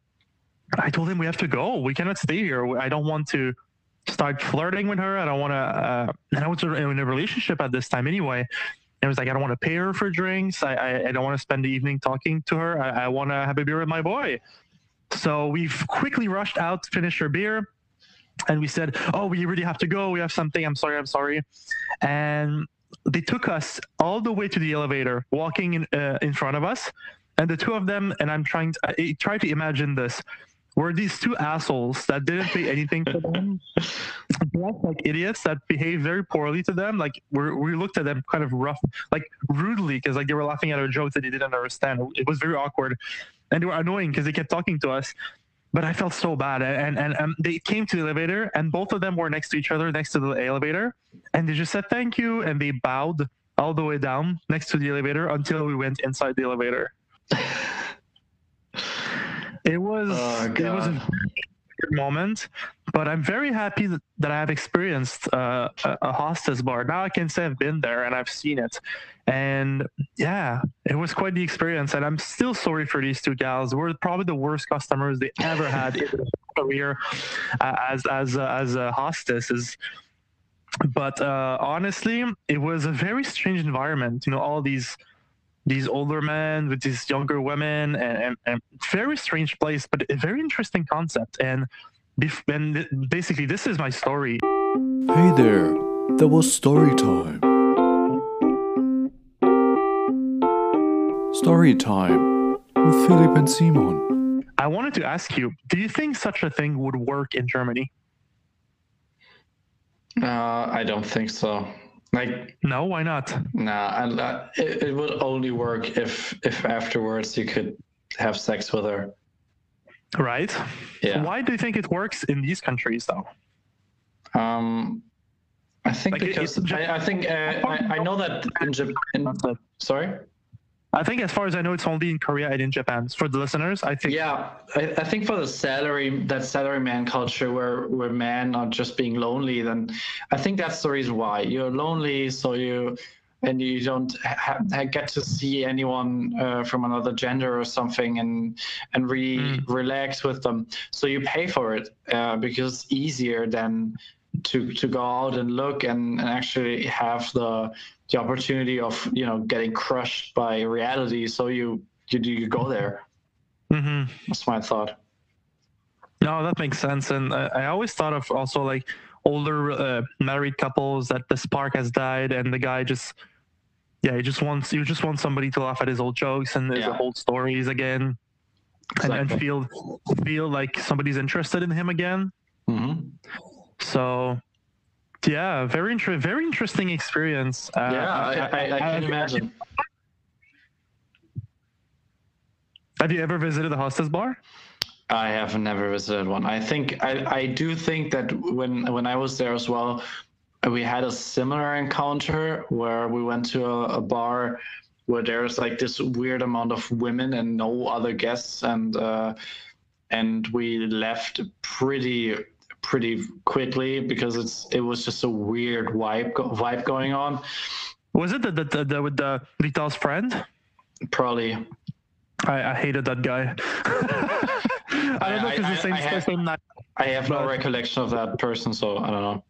I told him we have to go. We cannot stay here. I don't want to start flirting with her. I don't want to. Uh, and I was in a relationship at this time anyway. And it was like I don't want to pay her for drinks. I I, I don't want to spend the evening talking to her. I, I want to have a beer with my boy. So we quickly rushed out to finish her beer. And we said, "Oh, we really have to go. We have something. I'm sorry. I'm sorry." And they took us all the way to the elevator, walking in uh, in front of us, and the two of them. And I'm trying to try to imagine this. Were these two assholes that didn't pay anything to them, dressed like idiots that behaved very poorly to them? Like we we looked at them kind of rough, like rudely, because like they were laughing at our jokes that they didn't understand. It was very awkward, and they were annoying because they kept talking to us but I felt so bad. And and um, they came to the elevator, and both of them were next to each other, next to the elevator, and they just said thank you, and they bowed all the way down next to the elevator until we went inside the elevator. It was Oh, it was weird moment, but I'm very happy that, that I have experienced uh, a, a hostess bar. Now I can say I've been there and I've seen it, and yeah, it was quite the experience. And I'm still sorry for these two gals. We're probably the worst customers they ever had in their career uh, as as uh, as a hostesses. But uh, honestly, it was a very strange environment. You know, all these these older men with these younger women and, and, and very strange place but a very interesting concept and, bef- and th- basically this is my story Hey there, that was story time. Story time with Philip and Simon. i wanted to ask you do you think such a thing would work in germany Uh, I don't think so. Like, no why not nah, I, I, it, it would only work if if afterwards you could have sex with her. right Yeah. why do you think it works in these countries though Um, I think Like, it- because it's I, I think uh, I, I know that in Japan. Sorry. I think as far as i know it's only in korea and in japan for the listeners i think Yeah, I, I think for the salary that salary man culture where where men are just being lonely, then I think that's the reason why you're lonely. So you and you don't ha- ha- get to see anyone uh, from another gender or something and and really Mm. relax with them. So you pay for it uh, because it's easier than to to go out and look and, and actually have the the opportunity of you know getting crushed by reality. So you you you go there. hmm That's my thought. No, that makes sense. And I, I always thought of also like older uh, married couples that the spark has died and the guy just, yeah, he just wants you just want somebody to laugh at his old jokes and his Yeah. old stories again, and, and Exactly. feel feel like somebody's interested in him again. Mhm. So, yeah, very inter- very interesting experience. Uh, yeah, I, I, I can imagine. Have you ever visited the hostess bar? I have never visited one. I think I, I do think that when when I was there as well, we had a similar encounter where we went to a, a bar where there's like this weird amount of women and no other guests, and uh, and we left pretty pretty quickly because it's it was just a weird vibe vibe going on. Was it the the, the, the with the Vital's friend? Probably I, I hated that guy. I don't know if it's the same, I have- same night. I have no recollection of that person, so I don't know.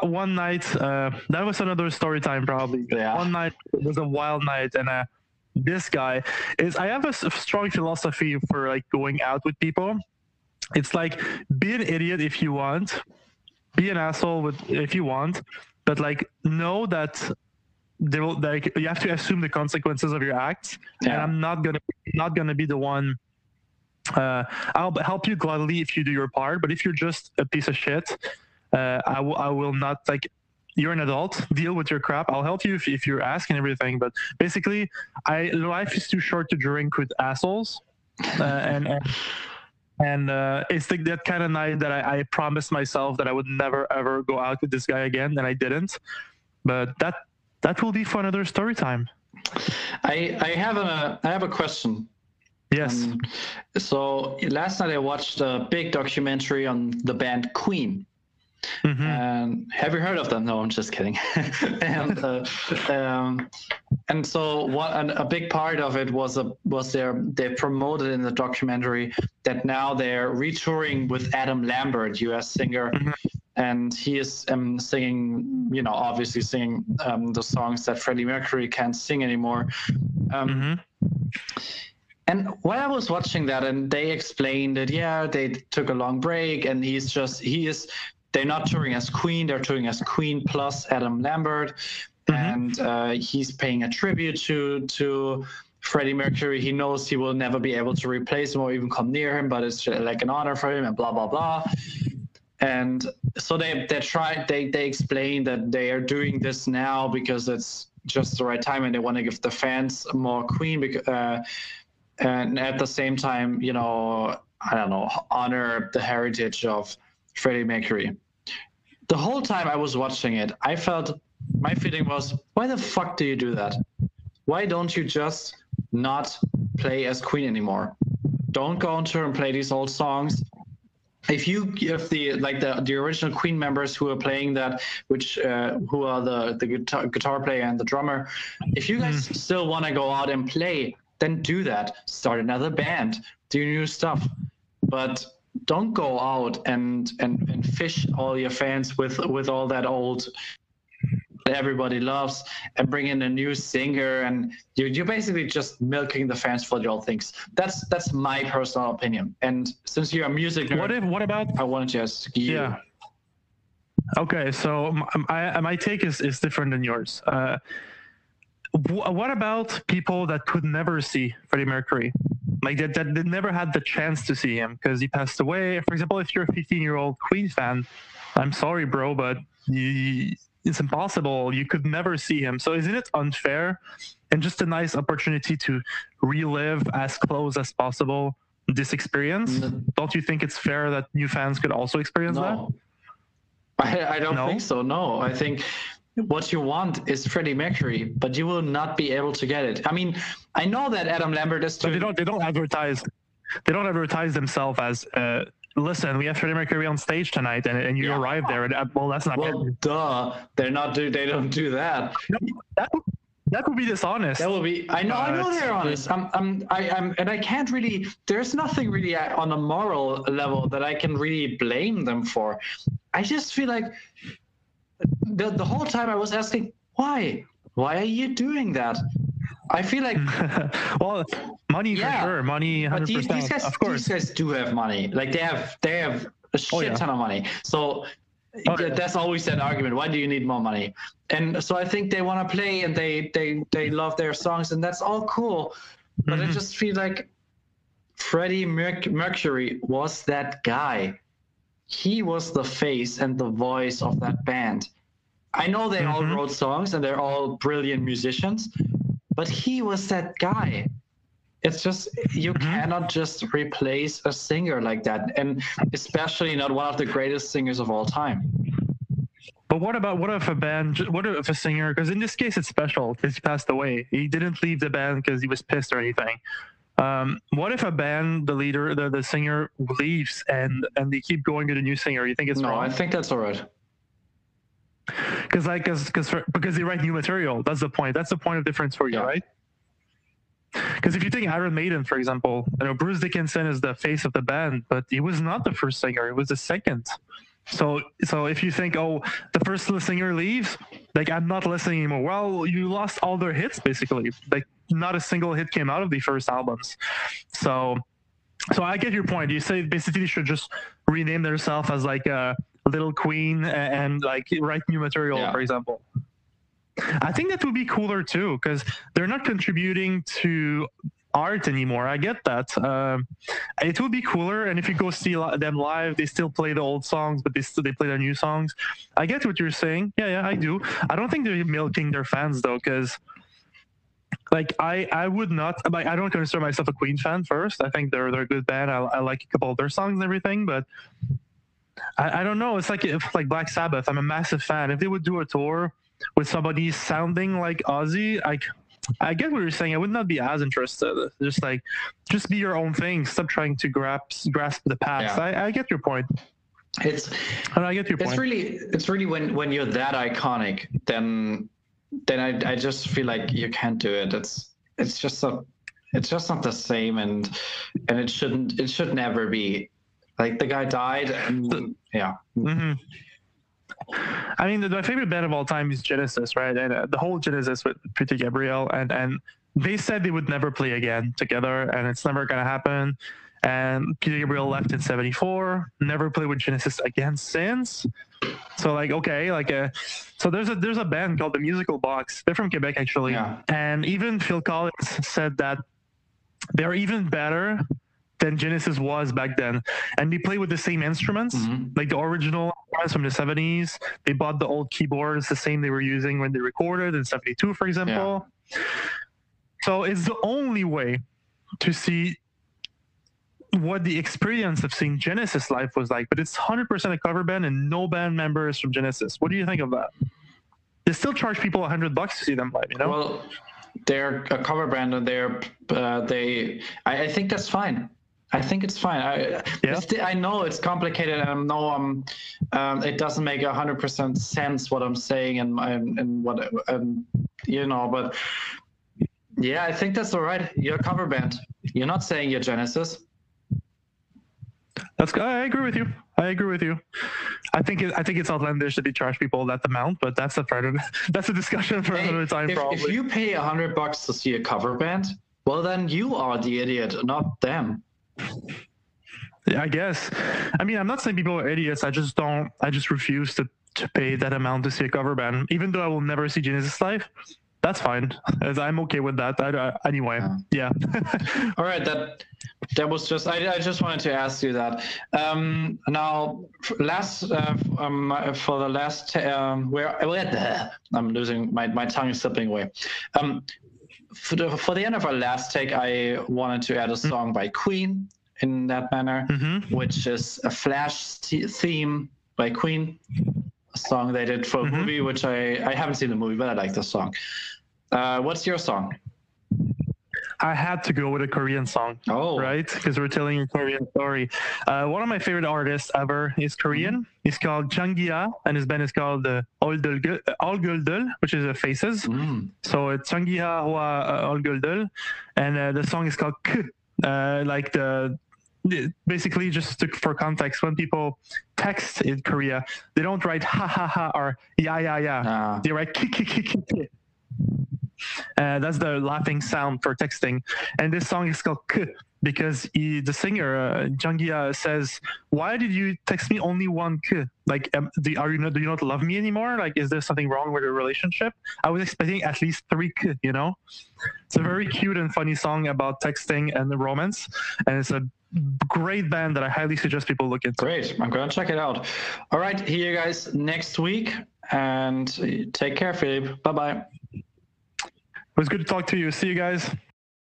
One- One night, uh, that was another story time probably. Yeah. One night it was a wild night, and uh, this guy is. I have a strong philosophy for like going out with people. It's like be an idiot if you want, be an asshole with if you want, but like know that they will like you have to assume the consequences of your acts. And Yeah. I'm not gonna not gonna be the one. Uh, I'll help you gladly if you do your part, but if you're just a piece of shit, uh, I will I will not like. You're an adult. Deal with your crap. I'll help you if, if you're asking everything. But basically, I life is too short to drink with assholes, uh, and and, and uh, it's like that kind of night that I, I promised myself that I would never ever go out with this guy again, and I didn't. But that that will be for another story time. I I have a I have a question. Yes. Um, so last night I watched a big documentary on the band Queen. Mhm. And have you heard of them? No, I'm just kidding. and uh, um, and so what? And a big part of it was a was their they promoted in the documentary that now they're retouring with Adam Lambert, U.S. singer, Mhm. and he is um, singing, you know, obviously singing um, the songs that Freddie Mercury can't sing anymore. Um, Mhm. and while I was watching that, and they explained that, yeah, they took a long break, and he's just he is. They're not touring as Queen; they're touring as Queen plus Adam Lambert, Mhm. and uh, he's paying a tribute to to Freddie Mercury. He knows he will never be able to replace him or even come near him, but it's like an honor for him, and blah blah blah. And so they they tried they they explain that they are doing this now because it's just the right time, and they want to give the fans more Queen. Because, uh, and at the same time, you know, I don't know, honor the heritage of Freddie Mercury. The whole time I was watching it, I felt my feeling was, why the fuck do you do that? Why don't you just not play as Queen anymore? Don't go on tour and play these old songs. if you if the like the the original Queen members who are playing that, which uh, who are the the guitar, guitar player and the drummer, if you guys still want to go out and play, then do that. Start another band, do new stuff, but don't go out and and and fish all your fans with with all that old everybody loves and bring in a new singer and you're, you're basically just milking the fans for the old things that's that's my personal opinion and since you're a music nerd, What if? What about? i wanted to ask you Yeah. Okay, so m- I, my take is, is different than yours. Uh, wh- what about people that could never see Freddie Mercury? Like that, that they never had the chance to see him because he passed away. For example, if you're a 15 year old Queen fan, I'm sorry, bro, but you, it's impossible. You could never see him. So isn't it unfair and just a nice opportunity to relive as close as possible this experience? N- Don't you think it's fair that new fans could also experience that? I, I don't No? think so no i think what you want is freddie mercury but you will not be able to get it i mean i know that adam lambert is So they don't they don't advertise they don't advertise themselves as uh, listen we have Freddie Mercury on stage tonight and, and you Yeah. arrive there and uh, well that's not well duh they're not do they don't do that that, would- that would be dishonest. That would be. I know. I know they're honest. I'm. I'm. I, I'm. And I can't really. There's nothing really uh, on a moral level that I can really blame them for. I just feel like the the whole time I was asking why. Why are you doing that? I feel like. well, money Yeah, for sure, money, But these, these guys, of course. these guys do have money. Like they have, they have a shit Oh, yeah. ton of money. So Oh, yeah. that's always that argument. Why do you need more money? And so I think they want to play and they they they love their songs and that's all cool. But I Mhm. just feel like Freddie Merc- Mercury was that guy. He was the face and the voice of that band. I know they all Mhm. wrote songs and they're all brilliant musicians, but he was that guy. It's just you Mhm. cannot just replace a singer like that, and especially not one of the greatest singers of all time. But what about what if a band? What if a singer? Because in this case, it's special because he passed away. He didn't leave the band because he was pissed or anything. Um, what if a band, the leader, the, the singer leaves and and they keep going to the new singer? You think it's no, wrong? I think that's all right. Because like, cause, cause for, because they write new material. That's the point. That's the point of difference for you, Yeah. right? Because if you take Iron Maiden, for example, you know Bruce Dickinson is the face of the band, but he was not the first singer; he was the second. So, so if you think, oh, the first singer leaves, like I'm not listening anymore. Well, you lost all their hits basically. Like not a single hit came out of the first albums. So, so I get your point. You say basically they should just rename themselves as like a Little Queen and, like write new material, Yeah. for example. I think that would be cooler too, because they're not contributing to art anymore. I get that. Um, it would be cooler, and if you go see them live, they still play the old songs, but they still they play the new songs. I get what you're saying. Yeah, yeah, I do. I don't think they're milking their fans though, because like I I would not like I don't consider myself a Queen fan first. I think they're they're a good band. I, I like a couple of their songs and everything, but I, I don't know. It's like if like Black Sabbath. I'm a massive fan. If they would do a tour with somebody sounding like Ozzy, I I get what you're saying. I would not be as interested. Just like just be your own thing. Stop trying to grasp grasp the past. Yeah. I, I get your point. It's And I get your it's point. really it's really when when you're that iconic, then then I I just feel like you can't do it. It's it's just a it's just not the same, and and it shouldn't it should never be. Like the guy died, and yeah, hmm I mean, the, my favorite band of all time is Genesis, right? And uh, the whole Genesis with Peter Gabriel, and and they said they would never play again together, and it's never gonna happen. And Peter Gabriel left in '74, never played with Genesis again since. So like, okay, like, uh, so there's a there's a band called the Musical Box. They're from Quebec actually, yeah, and even Phil Collins said that they're even better than Genesis was back then, and they play with the same instruments Mhm. like the original ones from the 70s they bought the old keyboards the same they were using when they recorded in 72 for example so it's the only way to see what the experience of seeing genesis live was like but it's 100% a cover band and no band members from genesis what do you think of that they still charge people 100 bucks to see them live you know Well, they're a cover band, and they're uh, they. I, I think that's fine. I think it's fine. I Yeah. I know it's complicated, and I know um, um, it doesn't make hundred percent sense what I'm saying and and, and what and you know, but yeah, I think that's all right. You're a cover band. You're not saying you're Genesis. That's I agree with you. I agree with you. I think it, I think it's outlandish to be charge people that amount, but that's a further that's a discussion for Hey, another time. if, probably. if you pay a hundred bucks to see a cover band, well then you are the idiot, not them. Yeah, I guess. I mean, I'm not saying people are idiots. I just don't. I just refuse to, to pay that amount to see a cover band, even though I will never see Genesis live. That's fine. As I'm okay with that. I, I- anyway, yeah. All right, that that was just I, I just wanted to ask you that. Um, now, last uh, um, for the last um, where where I'm losing my my tongue is slipping away. Um, for the for the end of our last take, I wanted to add a song by Queen in that manner, hmm which is a Flash theme by Queen, a song they did for a Mhm. movie, which I I haven't seen the movie, but I like the song. Uh, what's your song? I had to go with a Korean song. Oh, right? Because we're telling a Korean story. Uh, one of my favorite artists ever is Korean. He's called Jang Kiha, and his band is called uh, Olgöldöl, Olgöldöl, which is uh, Faces. Mm. So it's Jang Kiha Hwa Olgöldöl, and uh, the song is called K, uh, like the basically just to, for context when people text in korea they don't write ha ha ha or yeah yeah yeah Ah. they write ki ki ki ki ki. Uh, that's the laughing sound for texting. And this song is called K because he, the singer, uh, Jang Kiha, says, Why did you text me only one K? Like, um, do, are you not, do you not love me anymore? Like, is there something wrong with your relationship? I was expecting at least three K, you know? It's a very cute and funny song about texting and romance. And it's a great band that I highly suggest people look into. Great. I'm going to check it out. All right. You guys next week. And take care, Philip. Bye bye. It was good to talk to you. See you guys.